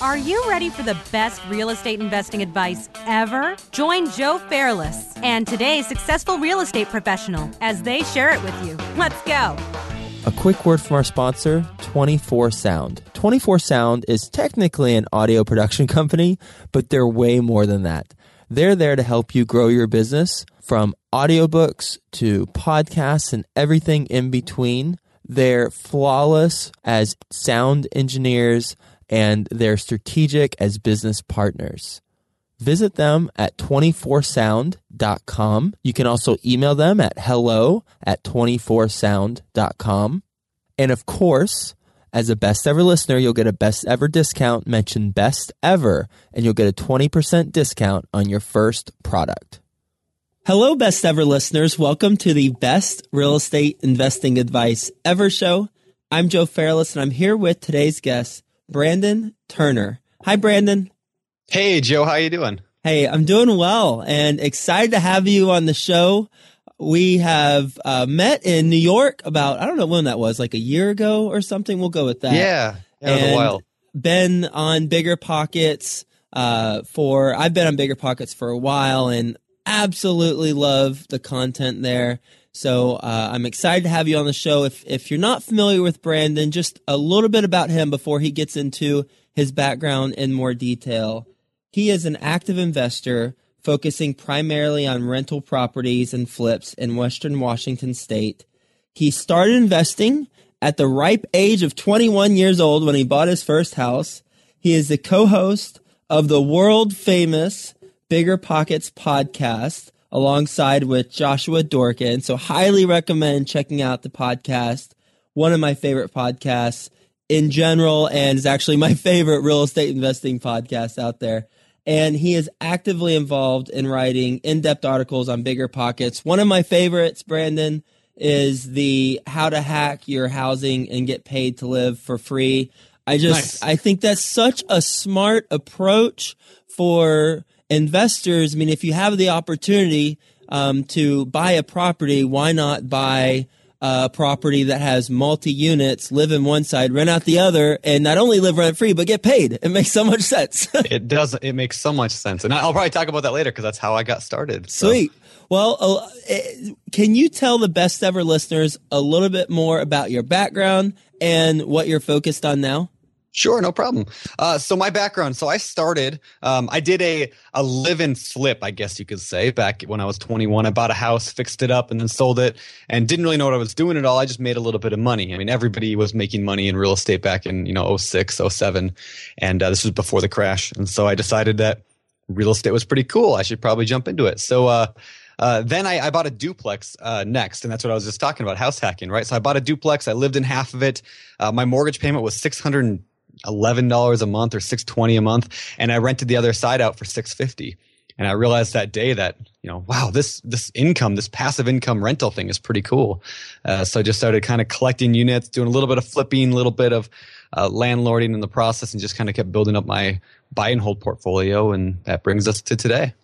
Are you ready for the best real estate investing advice ever? Join Joe Fairless and today's successful real estate professional as they share it with you. Let's go. A quick word from our sponsor, 24 Sound. 24 Sound is technically an audio production company, but they're way more than that. They're there to help you grow your business from audiobooks to podcasts and everything in between. They're flawless as sound engineers and they're strategic as business partners. Visit them at 24sound.com. You can also email them at hello at 24sound.com. And of course, as a best ever listener, you'll get a best ever discount. Mention best ever, and you'll get a 20% discount on your first product. Hello, best ever listeners. Welcome to the best real estate investing advice ever show. I'm Joe Fairless, and I'm here with today's guest, Brandon Turner. Hi, Brandon. Hey, Joe. How you doing? Hey, I'm doing well and excited to have you on the show. We have uh, met in New York about, I don't know when that was, like a year ago or something. We'll go with that. Yeah. Was a while. Been on Bigger Pockets uh, for, I've been on Bigger Pockets for a while and absolutely love the content there. So uh, I'm excited to have you on the show. If if you're not familiar with Brandon, just a little bit about him before he gets into his background in more detail. He is an active investor focusing primarily on rental properties and flips in Western Washington state. He started investing at the ripe age of 21 years old when he bought his first house. He is the co-host of the world famous Bigger Pockets podcast alongside with Joshua Dorkin. So highly recommend checking out the podcast. One of my favorite podcasts in general and is actually my favorite real estate investing podcast out there. And he is actively involved in writing in-depth articles on bigger pockets. One of my favorites, Brandon, is the how to hack your housing and get paid to live for free. I just nice. I think that's such a smart approach for investors, I mean, if you have the opportunity um, to buy a property, why not buy a property that has multi units, live in one side, rent out the other, and not only live rent free, but get paid? It makes so much sense. it does. It makes so much sense. And I'll probably talk about that later because that's how I got started. So. Sweet. Well, uh, can you tell the best ever listeners a little bit more about your background and what you're focused on now? Sure, no problem. Uh, so my background. So I started. Um, I did a a live and flip, I guess you could say, back when I was 21. I bought a house, fixed it up, and then sold it, and didn't really know what I was doing at all. I just made a little bit of money. I mean, everybody was making money in real estate back in you know 06, 07, and uh, this was before the crash. And so I decided that real estate was pretty cool. I should probably jump into it. So. Uh, uh, then I, I, bought a duplex uh, next, and that's what I was just talking about house hacking, right? So I bought a duplex. I lived in half of it. Uh, my mortgage payment was six hundred eleven dollars a month or six twenty a month, and I rented the other side out for six fifty. And I realized that day that you know, wow, this this income, this passive income rental thing is pretty cool. Uh, so I just started kind of collecting units, doing a little bit of flipping, a little bit of uh, landlording in the process, and just kind of kept building up my buy and hold portfolio, and that brings us to today.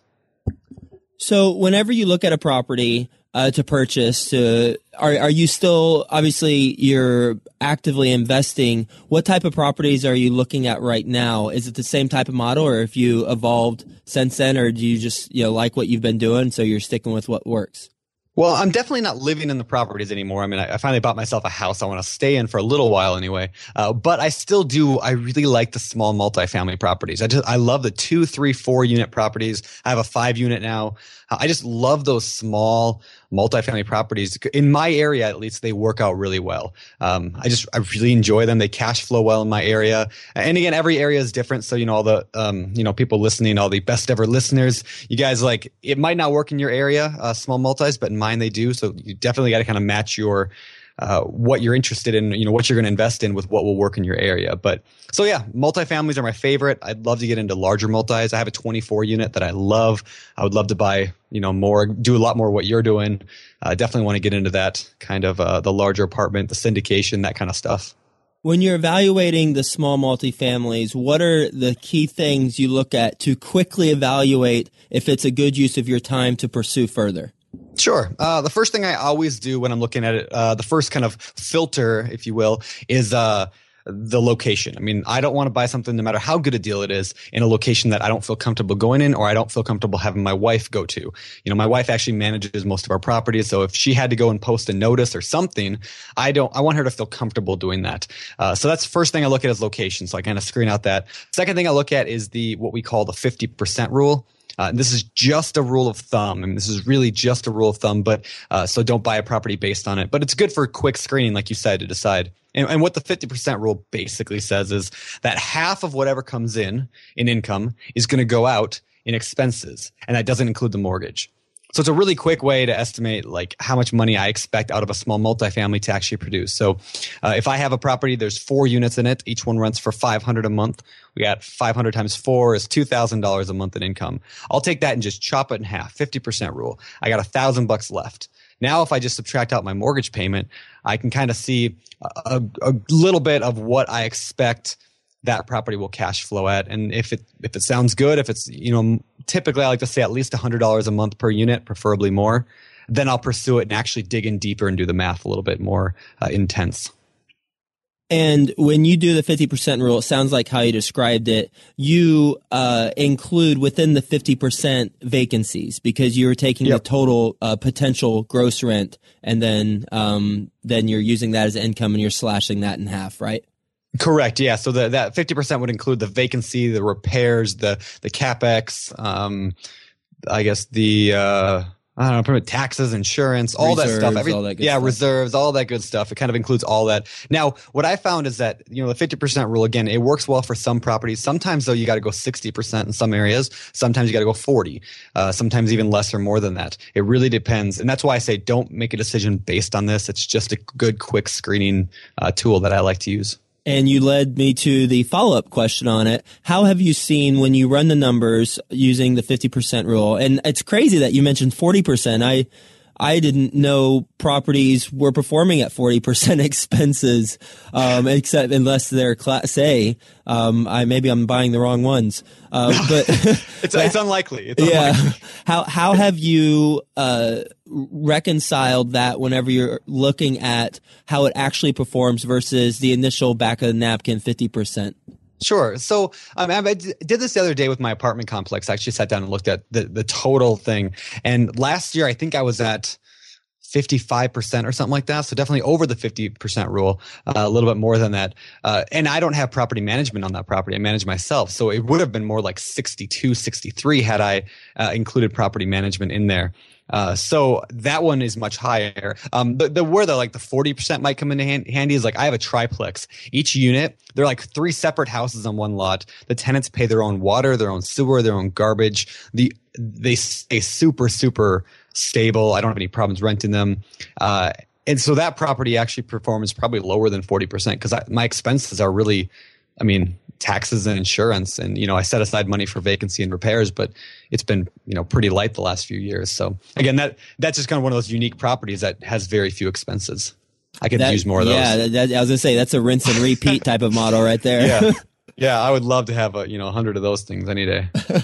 So, whenever you look at a property, uh, to purchase to are are you still obviously you're actively investing what type of properties are you looking at right now is it the same type of model or if you evolved since then or do you just you know like what you've been doing so you're sticking with what works well, I'm definitely not living in the properties anymore. I mean, I, I finally bought myself a house I want to stay in for a little while anyway. Uh, but I still do. I really like the small multifamily properties. I just I love the two, three, four unit properties. I have a five unit now. Uh, I just love those small multifamily properties. In my area, at least, they work out really well. Um, I just I really enjoy them. They cash flow well in my area. And again, every area is different. So you know all the um, you know people listening, all the best ever listeners, you guys like it might not work in your area, uh, small multis, but in mine they do. So you definitely got to kind of match your uh, what you're interested in, you know, what you're going to invest in with what will work in your area. But so yeah, multifamilies are my favorite. I'd love to get into larger multis. I have a 24 unit that I love. I would love to buy, you know, more, do a lot more what you're doing. I uh, definitely want to get into that kind of uh, the larger apartment, the syndication, that kind of stuff. When you're evaluating the small multifamilies, what are the key things you look at to quickly evaluate if it's a good use of your time to pursue further? Sure. Uh, the first thing I always do when I'm looking at it, uh, the first kind of filter, if you will, is uh, the location. I mean, I don't want to buy something no matter how good a deal it is in a location that I don't feel comfortable going in or I don't feel comfortable having my wife go to. You know, my wife actually manages most of our properties. So if she had to go and post a notice or something, I don't, I want her to feel comfortable doing that. Uh, so that's the first thing I look at is location. So I kind of screen out that. Second thing I look at is the, what we call the 50% rule. Uh, this is just a rule of thumb. I mean, this is really just a rule of thumb, but uh, so don't buy a property based on it. But it's good for quick screening, like you said, to decide. And, and what the 50% rule basically says is that half of whatever comes in in income is going to go out in expenses, and that doesn't include the mortgage. So it's a really quick way to estimate like how much money I expect out of a small multifamily to actually produce. So uh, if I have a property, there's four units in it. Each one rents for 500 a month. We got 500 times four is $2,000 a month in income. I'll take that and just chop it in half, 50% rule. I got a thousand bucks left. Now, if I just subtract out my mortgage payment, I can kind of see a, a, little bit of what I expect that property will cash flow at. And if it if it sounds good, if it's you know typically I like to say at least hundred dollars a month per unit, preferably more, then I'll pursue it and actually dig in deeper and do the math a little bit more uh, intense. And when you do the 50% rule, it sounds like how you described it, you uh, include within the 50% vacancies because you're taking yep. the total uh, potential gross rent and then um, then you're using that as income and you're slashing that in half, right? Correct. Yeah. So the, that 50% would include the vacancy, the repairs, the, the capex, um, I guess the, uh, I don't know, pretty taxes, insurance, all reserves, that stuff. Every, all that yeah, stuff. reserves, all that good stuff. It kind of includes all that. Now, what I found is that, you know, the 50% rule, again, it works well for some properties. Sometimes, though, you got to go 60% in some areas. Sometimes you got to go 40, uh, sometimes even less or more than that. It really depends. And that's why I say don't make a decision based on this. It's just a good, quick screening uh, tool that I like to use and you led me to the follow up question on it. How have you seen when you run the numbers using the 50% rule? And it's crazy that you mentioned 40%. I, I didn't know properties were performing at 40% expenses, um, except unless they're class A. Um, I, maybe I'm buying the wrong ones. Uh, but it's, it's unlikely. It's yeah. Unlikely. How, how have you, uh, reconciled that whenever you're looking at how it actually performs versus the initial back of the napkin 50%? Sure. So um, I did this the other day with my apartment complex. I actually sat down and looked at the, the total thing. And last year, I think I was at 55% or something like that. So definitely over the 50% rule, uh, a little bit more than that. Uh, and I don't have property management on that property. I manage myself. So it would have been more like 62, 63 had I uh, included property management in there. Uh, so that one is much higher. Um, the, the where the like the forty percent might come into hand, handy is like I have a triplex. Each unit, they're like three separate houses on one lot. The tenants pay their own water, their own sewer, their own garbage. The they stay super super stable. I don't have any problems renting them. Uh, and so that property actually performs probably lower than 40% because my expenses are really I mean, taxes and insurance. And, you know, I set aside money for vacancy and repairs, but it's been, you know, pretty light the last few years. So again, that, that's just kind of one of those unique properties that has very few expenses. I could that, use more of those. Yeah, that, I was gonna say that's a rinse and repeat type of model right there. yeah, yeah, I would love to have a you know a hundred of those things any day.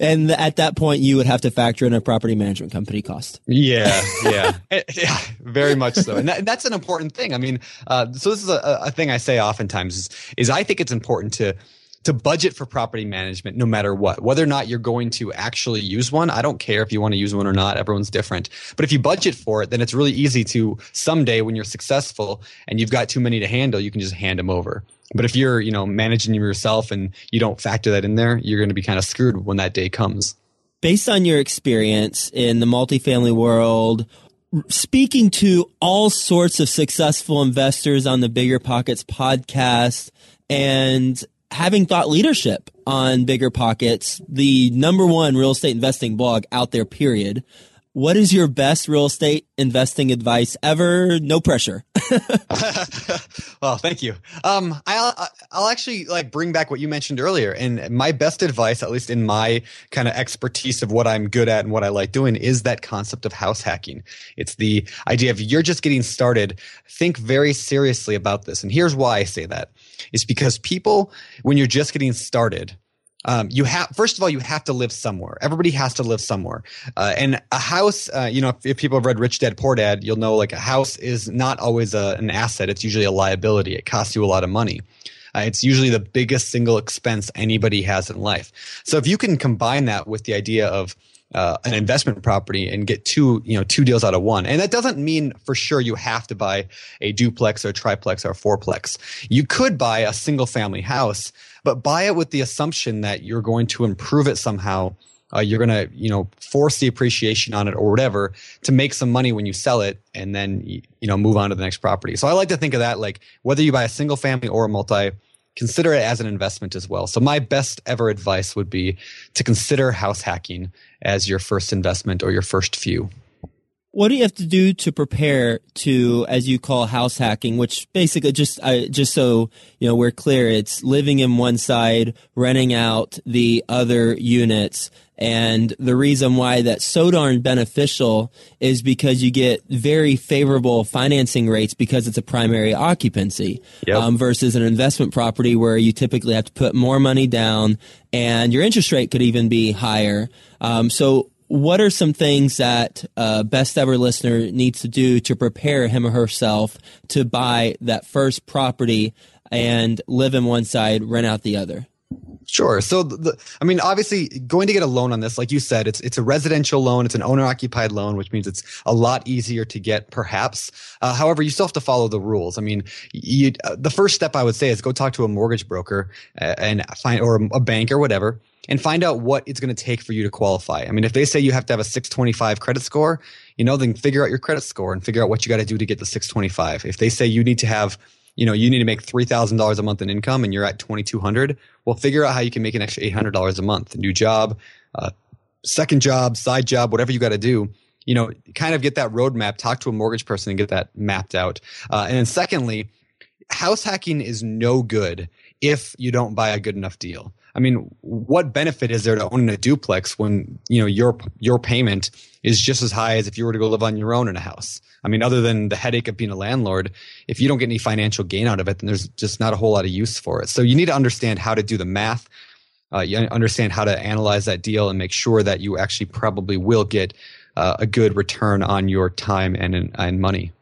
and at that point you would have to factor in a property management company cost. Yeah yeah. Eh, yeah very much so. And that, that's an important thing. I mean uh, so this is a, a, thing i say oftentimes is, is i think it's important to to budget for property management no matter what. Whether or not you're going to actually use one i don't care if you want to use one or not everyone's different. But if you budget for it then it's really easy to someday when you're successful and you've got too many to handle you can just hand them over. But if you're, you know, managing yourself and you don't factor that in there, you're going to be kind of screwed when that day comes. Based on your experience in the multifamily world, speaking to all sorts of successful investors on the Bigger Pockets podcast and having thought leadership on Bigger Pockets, the number one real estate investing blog out there, period. What is your best real estate investing advice ever? No pressure. well, thank you. Um, I'll I'll actually like bring back what you mentioned earlier, and my best advice, at least in my kind of expertise of what I'm good at and what I like doing, is that concept of house hacking. It's the idea of you're just getting started. Think very seriously about this, and here's why I say that: is because people, when you're just getting started, um, you have first of all you have to live somewhere. Everybody has to live somewhere. Uh, and a house uh, you know if, if, people have read rich dad poor dad you'll know like a house is not always a, an asset. It's usually a liability. It costs you a lot of money. Uh, it's usually the biggest single expense anybody has in life. So if you can combine that with the idea of uh, an investment property and get two you know two deals out of one. And that doesn't mean for sure you have to buy a duplex or a triplex or a fourplex. You could buy a single family house but buy it with the assumption that you're going to improve it somehow. Uh, you're going to you know force the appreciation on it or whatever to make some money when you sell it and then you know move on to the next property. So i like to think of that like whether you buy a single family or a multi consider it as an investment as well. So my best ever advice would be to consider house hacking as your first investment or your first few. What do you have to do to prepare to, as you call house hacking, which basically just, uh, just so, you know, we're clear, it's living in one side, renting out the other units. And the reason why that's so darn beneficial is because you get very favorable financing rates because it's a primary occupancy yep. um, versus an investment property where you typically have to put more money down and your interest rate could even be higher. Um, so what are some things that a best ever listener needs to do to prepare him or herself to buy that first property and live in one side, rent out the other? Sure. So, the, I mean, obviously, going to get a loan on this, like you said, it's it's a residential loan. It's an owner occupied loan, which means it's a lot easier to get, perhaps. Uh, however, you still have to follow the rules. I mean, you, uh, the first step I would say is go talk to a mortgage broker uh, and find or a bank or whatever, and find out what it's going to take for you to qualify. I mean, if they say you have to have a 625 credit score, you know, then figure out your credit score and figure out what you got to do to get the 625. If they say you need to have, you know, you need to make $3,000 a month in income and you're at 2200, well, figure out how you can make an extra $800 a month. New job, uh, second job, side job, whatever you got to do you know, kind of get that roadmap, talk to a mortgage person and get that mapped out. Uh, and then secondly, house hacking is no good if you don't buy a good enough deal. I mean, what benefit is there to owning a duplex when you know your your payment is just as high as if you were to go live on your own in a house? I mean, other than the headache of being a landlord, if you don't get any financial gain out of it, then there's just not a whole lot of use for it. So you need to understand how to do the math. Uh, you understand how to analyze that deal and make sure that you actually probably will get uh, a good return on your time and and money.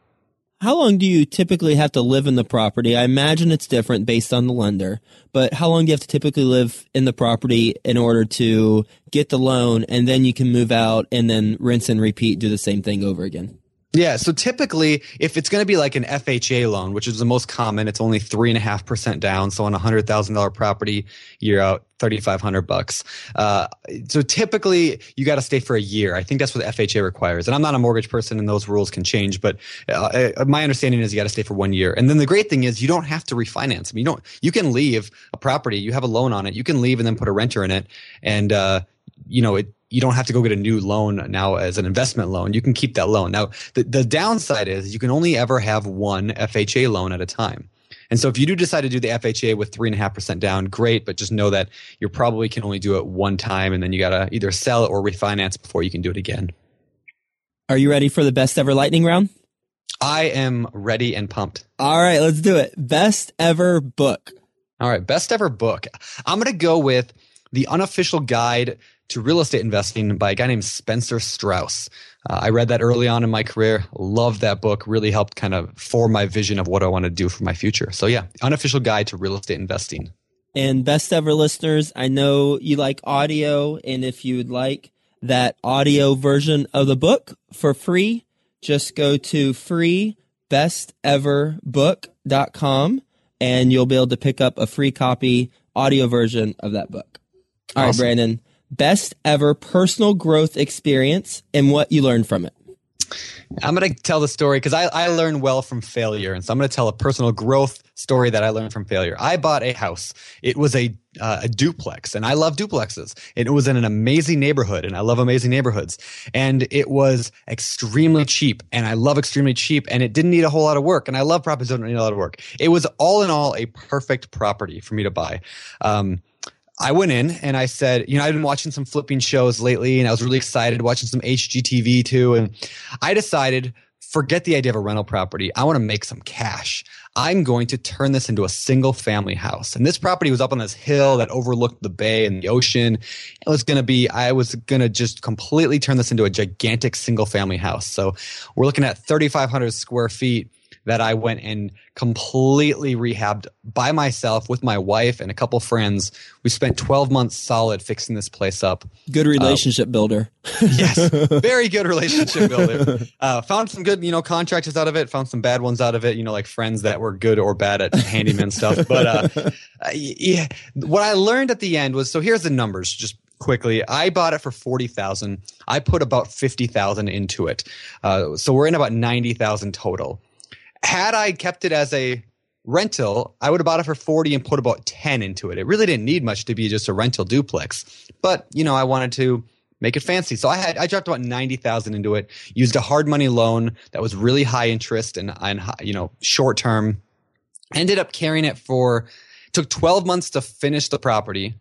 How long do you typically have to live in the property? I imagine it's different based on the lender, but how long do you have to typically live in the property in order to get the loan and then you can move out and then rinse and repeat, do the same thing over again? Yeah. So typically, if it's going to be like an FHA loan, which is the most common, it's only three and a half percent down. So on a hundred thousand dollar property, you're out thirty five hundred bucks. Uh, so typically, you got to stay for a year. I think that's what FHA requires. And I'm not a mortgage person, and those rules can change. But uh, uh my understanding is you got to stay for one year. And then the great thing is you don't have to refinance. I mean, you don't. You can leave a property. You have a loan on it. You can leave and then put a renter in it, and uh, you know it you don't have to go get a new loan now as an investment loan. You can keep that loan. Now, the, the downside is you can only ever have one FHA loan at a time. And so if you do decide to do the FHA with three and a half percent down, great, but just know that you probably can only do it one time and then you gotta either sell it or refinance before you can do it again. Are you ready for the best ever lightning round? I am ready and pumped. All right, let's do it. Best ever book. All right, best ever book. I'm gonna go with the unofficial guide to real estate investing by a guy named Spencer Strauss. Uh, I read that early on in my career. Loved that book. Really helped kind of form my vision of what I want to do for my future. So yeah, unofficial guide to real estate investing. And best ever listeners, I know you like audio, and if you would like that audio version of the book for free, just go to freebesteverbook.com and you'll be able to pick up a free copy audio version of that book. All awesome. right, Brandon best ever personal growth experience and what you learned from it. I'm going to tell the story because I, I learned well from failure. And so I'm going to tell a personal growth story that I learned from failure. I bought a house. It was a, uh, a duplex, and I love duplexes. And it was in an amazing neighborhood, and I love amazing neighborhoods. And it was extremely cheap, and I love extremely cheap, and it didn't need a whole lot of work. And I love properties that don't need a lot of work. It was all in all a perfect property for me to buy. Um, I went in and I said, you know, I've been watching some flipping shows lately and I was really excited watching some HGTV too. And I decided forget the idea of a rental property. I want to make some cash. I'm going to turn this into a single family house. And this property was up on this hill that overlooked the bay and the ocean. It was going to be, I was going to just completely turn this into a gigantic single family house. So we're looking at 3,500 square feet that I went and completely rehabbed by myself with my wife and a couple friends. We spent 12 months solid fixing this place up. Good relationship uh, builder. yes, very good relationship builder. Uh, found some good, you know, contractors out of it. Found some bad ones out of it. You know, like friends that were good or bad at handyman stuff. But uh, yeah, what I learned at the end was so here's the numbers. Just quickly. I bought it for forty thousand. I put about fifty thousand into it, uh, so we're in about ninety thousand total had I kept it as a rental, I would have bought it for 40 and put about 10 into it. It really didn't need much to be just a rental duplex. But, you know, I wanted to make it fancy. So I had I dropped about 90,000 into it, used a hard money loan that was really high interest and and you know, short term. Ended up carrying it for took 12 months to finish the property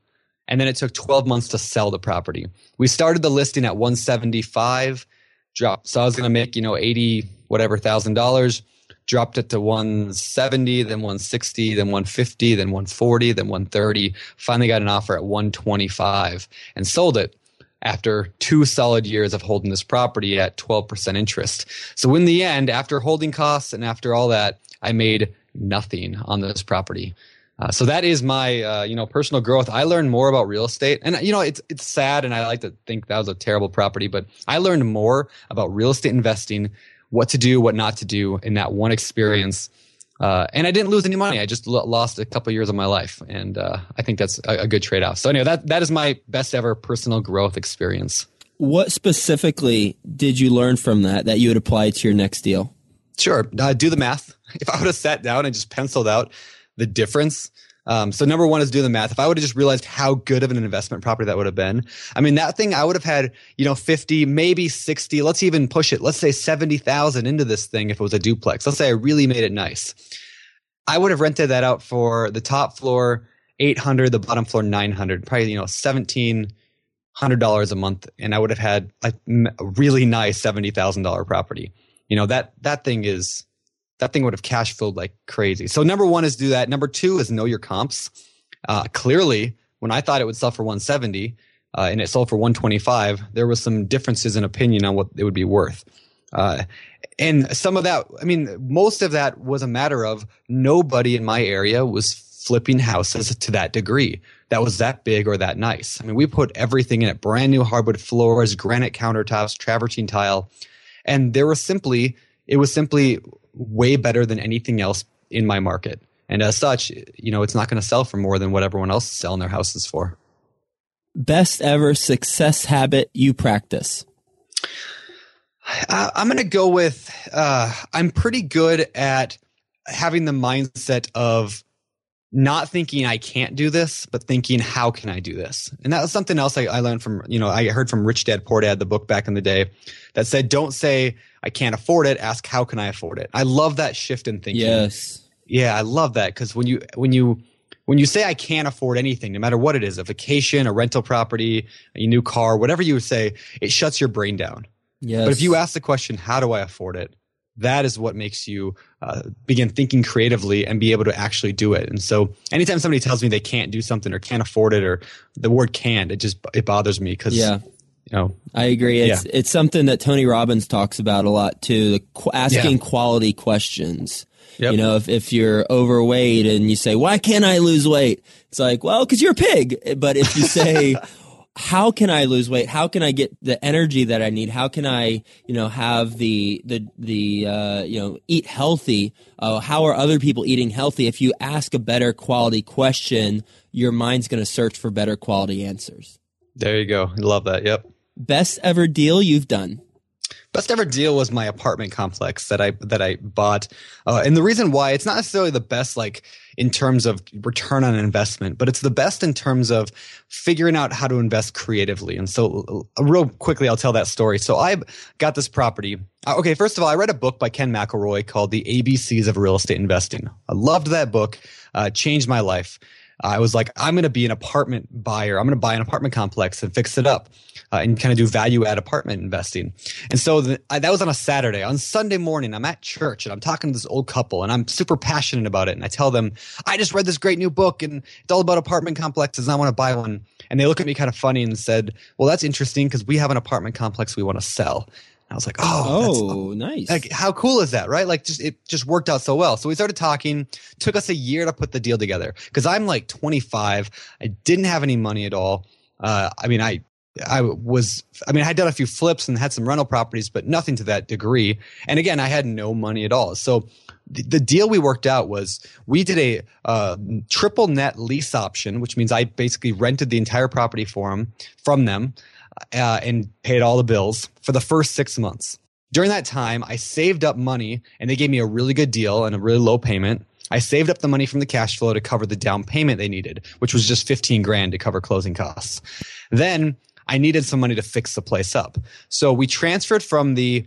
and then it took 12 months to sell the property. We started the listing at 175 dropped. So I was going to make, you know, 80 whatever thousand dollars dropped it to 170, then 160, then 150, then 140, then 130. Finally got an offer at 125 and sold it after two solid years of holding this property at 12% interest. So in the end, after holding costs and after all that, I made nothing on this property. Uh, so that is my uh, you know personal growth. I learned more about real estate, and you know it's it's sad, and I like to think that was a terrible property, but I learned more about real estate investing what to do, what not to do in that one experience. Uh, and I didn't lose any money. I just l- lost a couple years of my life, and uh, I think that's a, a good trade off. So anyway, that that is my best ever personal growth experience. What specifically did you learn from that that you would apply to your next deal? Sure, uh, do the math. If I would have sat down and just penciled out the difference um, so number one is do the math. If I would have just realized how good of an investment property that would have been, I mean, that thing I would have had, you know, 50, maybe 60, let's even push it. Let's say 70,000 into this thing if it was a duplex. Let's say I really made it nice. I would have rented that out for the top floor 800, the bottom floor 900, probably, you know, 17 hundred dollars a month and i would have had a really nice $70000 property you know that that thing is that thing would have cash flowed like crazy. So number one is do that. Number two is know your comps. Uh, clearly, when I thought it would sell for 170 uh, and it sold for 125, there was some differences in opinion on what it would be worth. Uh, and some of that, I mean, most of that was a matter of nobody in my area was flipping houses to that degree. That was that big or that nice. I mean, we put everything in it: brand new hardwood floors, granite countertops, travertine tile, and there was simply it was simply way better than anything else in my market. And as such, you know, it's not going to sell for more than what everyone else is selling their houses for. Best ever success habit you practice? Uh, I'm going to go with uh, I'm pretty good at having the mindset of not thinking I can't do this, but thinking how can I do this? And that was something else I, I, learned from, you know, I heard from Rich Dad Poor Dad, the book back in the day that said, don't say I can't afford it. Ask how can I afford it? I love that shift in thinking. Yes. Yeah, I love that because when you, when you, when you say I can't afford anything, no matter what it is, a vacation, a rental property, a new car, whatever you say, it shuts your brain down. Yes. But if you ask the question, how do I afford it? that is what makes you uh, begin thinking creatively and be able to actually do it. And so, anytime somebody tells me they can't do something or can't afford it or the word "can't," it just it bothers me because yeah. You know, I agree. It's yeah. it's something that Tony Robbins talks about a lot too. The qu- asking yeah. quality questions. Yep. You know, if, if you're overweight and you say, why can't I lose weight? It's like, well, cause you're a pig. But if you say, how can I lose weight? How can I get the energy that I need? How can I, you know, have the the the uh, you know eat healthy? Uh, how are other people eating healthy? If you ask a better quality question, your mind's going to search for better quality answers. There you go. Love that. Yep. Best ever deal you've done. Best ever deal was my apartment complex that I that I bought, uh, and the reason why it's not necessarily the best like in terms of return on investment, but it's the best in terms of figuring out how to invest creatively. And so, uh, real quickly, I'll tell that story. So I got this property. Uh, okay, first of all, I read a book by Ken McElroy called "The ABCs of Real Estate Investing." I loved that book. Uh, changed my life. I was like, I'm going to be an apartment buyer. I'm going to buy an apartment complex and fix it up uh, and kind of do value add apartment investing. And so the, I, that was on a Saturday. On Sunday morning, I'm at church and I'm talking to this old couple and I'm super passionate about it. And I tell them, I just read this great new book and it's all about apartment complexes and I want to buy one. And they look at me kind of funny and said, Well, that's interesting because we have an apartment complex we want to sell. I was like, oh, oh, nice. Like, how cool is that, right? Like, just it just worked out so well. So we started talking. Took us a year to put the deal together because I'm like 25. I didn't have any money at all. Uh, I mean, I I was, I mean, I had done a few flips and had some rental properties, but nothing to that degree. And again, I had no money at all. So the, the deal we worked out was we did a uh, triple net lease option, which means I basically rented the entire property for them from them uh, and paid all the bills for the first six months. During that time, I saved up money and they gave me a really good deal and a really low payment. I saved up the money from the cash flow to cover the down payment they needed, which was just 15 grand to cover closing costs. Then I needed some money to fix the place up. So we transferred from the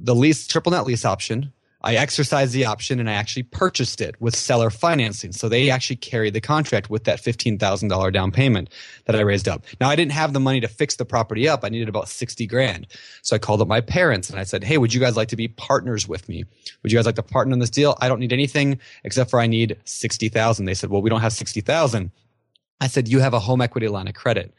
the lease triple net lease option I exercised the option and I actually purchased it with seller financing. So they actually carried the contract with that $15,000 down payment that I raised up. Now I didn't have the money to fix the property up. I needed about 60 grand. So I called up my parents and I said, Hey, would you guys like to be partners with me? Would you guys like to partner in this deal? I don't need anything except for I need 60,000. They said, well, we don't have 60,000. I said, you have a home equity line of credit.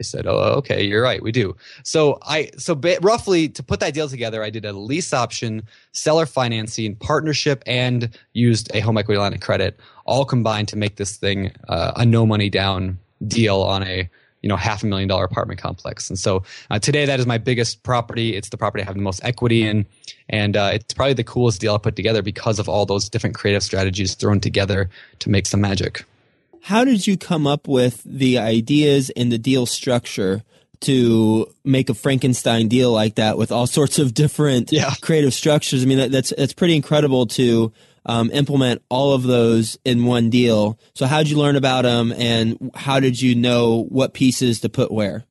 They said, "Oh, okay, you're right, we do." So I, so ba- roughly to put that deal together, I did a lease option, seller financing, partnership, and used a home equity line of credit, all combined to make this thing uh, a no money down deal on a you know half a million dollar apartment complex. And so uh, today, that is my biggest property. It's the property I have the most equity in, and uh, it's probably the coolest deal I put together because of all those different creative strategies thrown together to make some magic how did you come up with the ideas and the deal structure to make a Frankenstein deal like that with all sorts of different yeah. creative structures? I mean, that, that's that's pretty incredible to um, implement all of those in one deal. So, how did you learn about them, and how did you know what pieces to put where?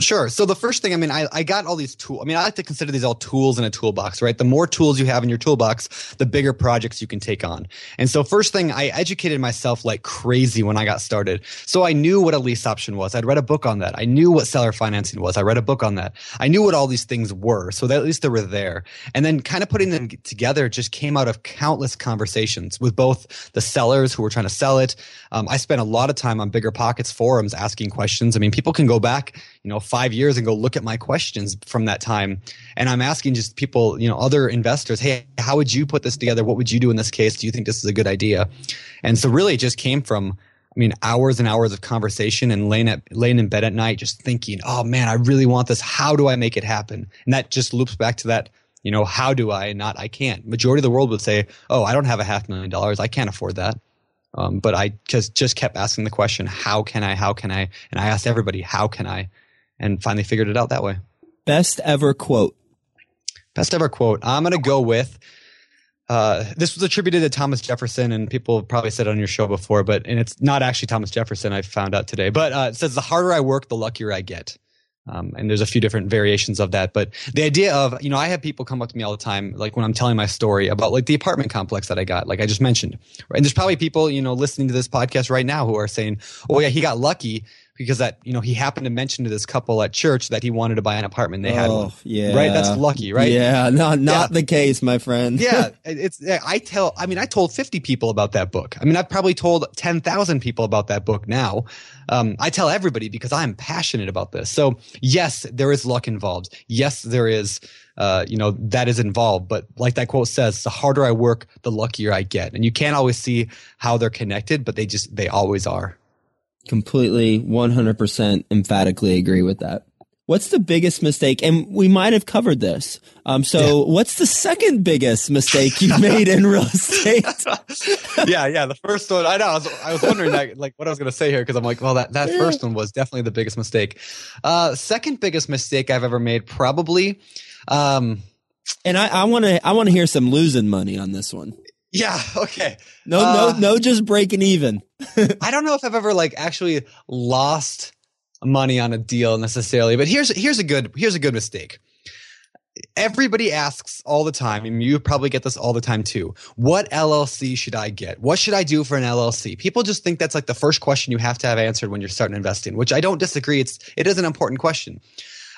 Sure. So the first thing, I mean, I, I got all these tools. I mean, I like to consider these all tools in a toolbox, right? The more tools you have in your toolbox, the bigger projects you can take on. And so first thing, I educated myself like crazy when I got started. So I knew what a lease option was. I'd read a book on that. I knew what seller financing was. I read a book on that. I knew what all these things were. So that at least they were there. And then kind of putting them together just came out of countless conversations with both the sellers who were trying to sell it. Um, I spent a lot of time on Bigger Pockets forums asking questions. I mean, people can go back, you know, five years and go look at my questions from that time. And I'm asking just people, you know, other investors, hey, how would you put this together? What would you do in this case? Do you think this is a good idea? And so really it just came from, I mean, hours and hours of conversation and laying at laying in bed at night, just thinking, oh man, I really want this. How do I make it happen? And that just loops back to that, you know, how do I not I can't. Majority of the world would say, oh, I don't have a half million dollars. I can't afford that. Um, but I just just kept asking the question, how can I? How can I? And I asked everybody, how can I? And finally figured it out that way. Best ever quote. Best ever quote. I'm going to go with uh, this was attributed to Thomas Jefferson, and people have probably said on your show before, but and it's not actually Thomas Jefferson. I found out today, but uh, it says the harder I work, the luckier I get. Um, and there's a few different variations of that, but the idea of you know I have people come up to me all the time, like when I'm telling my story about like the apartment complex that I got, like I just mentioned, and there's probably people you know listening to this podcast right now who are saying, "Oh yeah, he got lucky." Because that you know he happened to mention to this couple at church that he wanted to buy an apartment. They had oh, one, yeah, right. That's lucky, right? Yeah, not not yeah. the case, my friend. yeah, it's. I tell. I mean, I told fifty people about that book. I mean, I've probably told ten thousand people about that book now. Um, I tell everybody because I'm passionate about this. So yes, there is luck involved. Yes, there is. Uh, you know that is involved, but like that quote says, the harder I work, the luckier I get. And you can't always see how they're connected, but they just they always are. Completely, 100% emphatically agree with that. What's the biggest mistake? And we might have covered this. Um, so yeah. what's the second biggest mistake you've made in real estate? yeah, yeah. The first one, I know. I was, I was wondering that, like what I was going to say here because I'm like, well, that, that yeah. first one was definitely the biggest mistake. Uh, second biggest mistake I've ever made, probably. Um, and I want to, I want to hear some losing money on this one. Yeah. Okay. No, uh, no, no, just breaking even. I don't know if I've ever like actually lost money on a deal necessarily, but here's here's a good here's a good mistake. everybody asks all the time, and you probably get this all the time too. What LLC should I get? What should I do for an LLC? People just think that's like the first question you have to have answered when you're starting investing, which I don't disagree. It's it is an important question.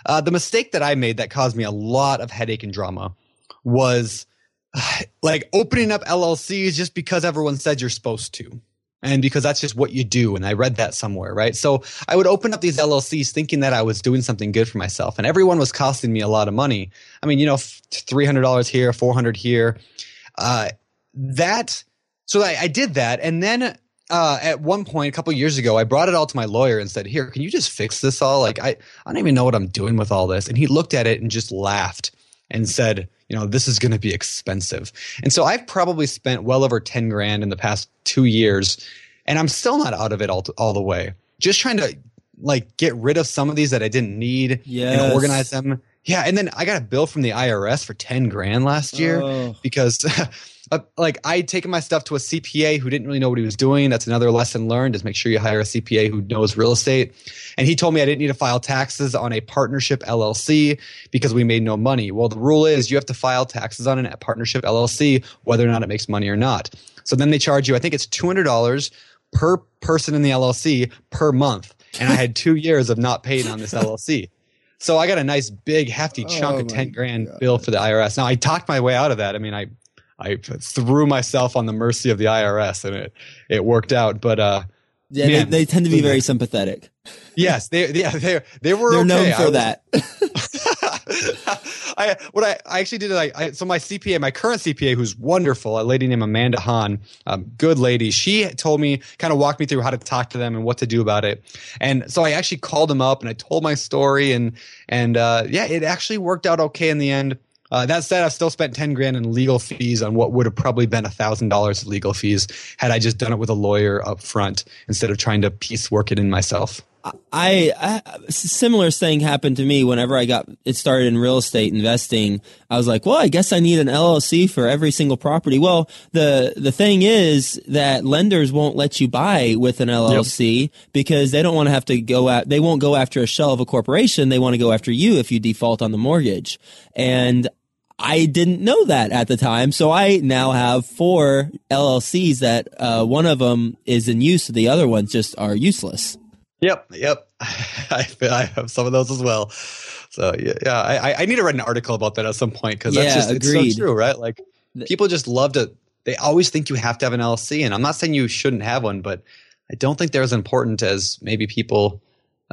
Uh, the mistake that I made that caused me a lot of headache and drama was like opening up LLCs just because everyone said you're supposed to and because that's just what you do. And I read that somewhere, right? So I would open up these LLCs thinking that I was doing something good for myself, and everyone was costing me a lot of money. I mean, you know, three hundred dollars here, four hundred here. Uh, that so I, I, did that, and then uh, at one point, a couple years ago, I brought it all to my lawyer and said, "Here, can you just fix this all? Like, I I don't even know what I'm doing with all this." And he looked at it and just laughed and said, you know, this is going to be expensive. And so I've probably spent well over 10 grand in the past two years, and I'm still not out of it all, all the way. Just trying to like get rid of some of these that I didn't need yes. and organize them. Yeah. And then I got a bill from the IRS for 10 grand last year oh. because uh, like I had taken my stuff to a CPA who didn't really know what he was doing. That's another lesson learned is make sure you hire a CPA who knows real estate. And he told me I didn't need to file taxes on a partnership LLC because we made no money. Well, the rule is you have to file taxes on a partnership LLC, whether or not it makes money or not. So then they charge you, I think it's $200 per person in the LLC per month. And I had two years of not paying on this LLC. So I got a nice big hefty chunk oh of 10 grand God. bill for the IRS. Now I talked my way out of that. I mean, I I threw myself on the mercy of the IRS and it it worked out. But uh, yeah, man, they, they, tend to be very sympathetic. Yes, they yeah they they were. They're okay. known for was, that. I what I, I actually did is I, so my CPA my current CPA who's wonderful a lady named Amanda Han um, good lady she told me kind of walked me through how to talk to them and what to do about it and so I actually called them up and I told my story and and uh, yeah it actually worked out okay in the end uh, that said, I've still spent ten grand in legal fees on what would have probably been thousand dollars of legal fees had I just done it with a lawyer up front instead of trying to piecework it in myself. I, I similar thing happened to me whenever I got it started in real estate investing. I was like, well, I guess I need an LLC for every single property. Well, the the thing is that lenders won't let you buy with an LLC yep. because they don't want to have to go out. They won't go after a shell of a corporation. They want to go after you if you default on the mortgage. And I didn't know that at the time. So I now have four LLCs that uh, one of them is in use. The other ones just are useless. Yep, yep. I, I have some of those as well. So yeah, yeah I, I need to write an article about that at some point because that's yeah, just agreed. it's so true, right? Like people just love to. They always think you have to have an LLC, and I'm not saying you shouldn't have one, but I don't think they're as important as maybe people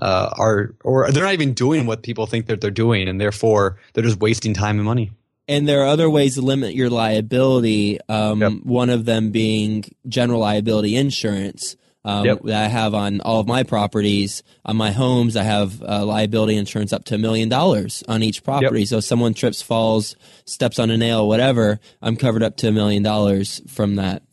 uh, are, or they're not even doing what people think that they're doing, and therefore they're just wasting time and money. And there are other ways to limit your liability. Um, yep. One of them being general liability insurance um, yep. that I have on all of my properties. On my homes, I have uh, liability insurance up to a million dollars on each property. Yep. So if someone trips, falls, steps on a nail, whatever, I'm covered up to a million dollars from that.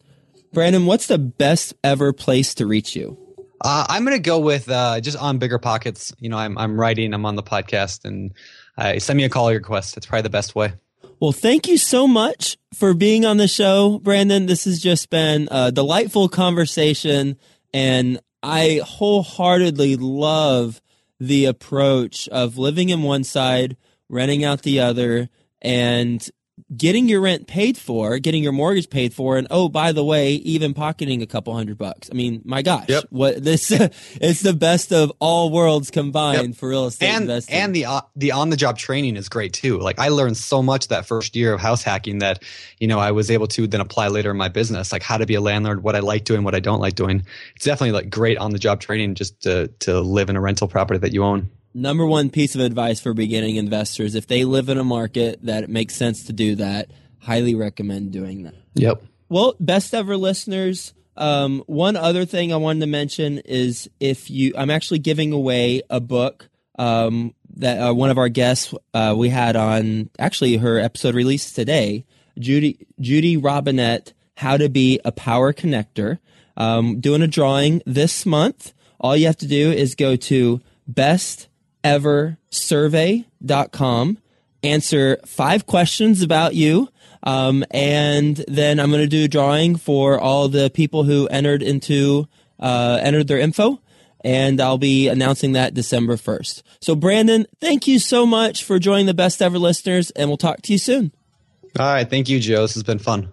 Brandon, what's the best ever place to reach you? Uh, I'm going to go with uh, just on Bigger Pockets. You know, I'm, I'm writing, I'm on the podcast, and uh, send me a call request. It's probably the best way. Well, thank you so much for being on the show, Brandon. This has just been a delightful conversation. And I wholeheartedly love the approach of living in one side, renting out the other, and getting your rent paid for, getting your mortgage paid for, and oh, by the way, even pocketing a couple hundred bucks. I mean, my gosh, yep. what this it's the best of all worlds combined yep. for real estate and, investing. And the uh, the on the job training is great too. Like I learned so much that first year of house hacking that you know I was able to then apply later in my business, like how to be a landlord, what I like doing, what I don't like doing. It's definitely like great on the job training just to to live in a rental property that you own number one piece of advice for beginning investors if they live in a market that it makes sense to do that highly recommend doing that. Yep. Well best ever listeners um, one other thing i wanted to mention is if you i'm actually giving away a book um, that uh, one of our guests uh, we had on actually her episode released today judy judy Robinett how to be a power connector. Um, doing a drawing this month. All you have to do is go to best eversurvey.com. Answer five questions about you. Um, and then I'm going to do a drawing for all the people who entered into, uh, entered their info. and I'll be announcing that December 1st. So, Brandon, thank you so much for joining the best ever listeners, and we'll talk to you soon. All right. Thank you, Joe. This has been fun.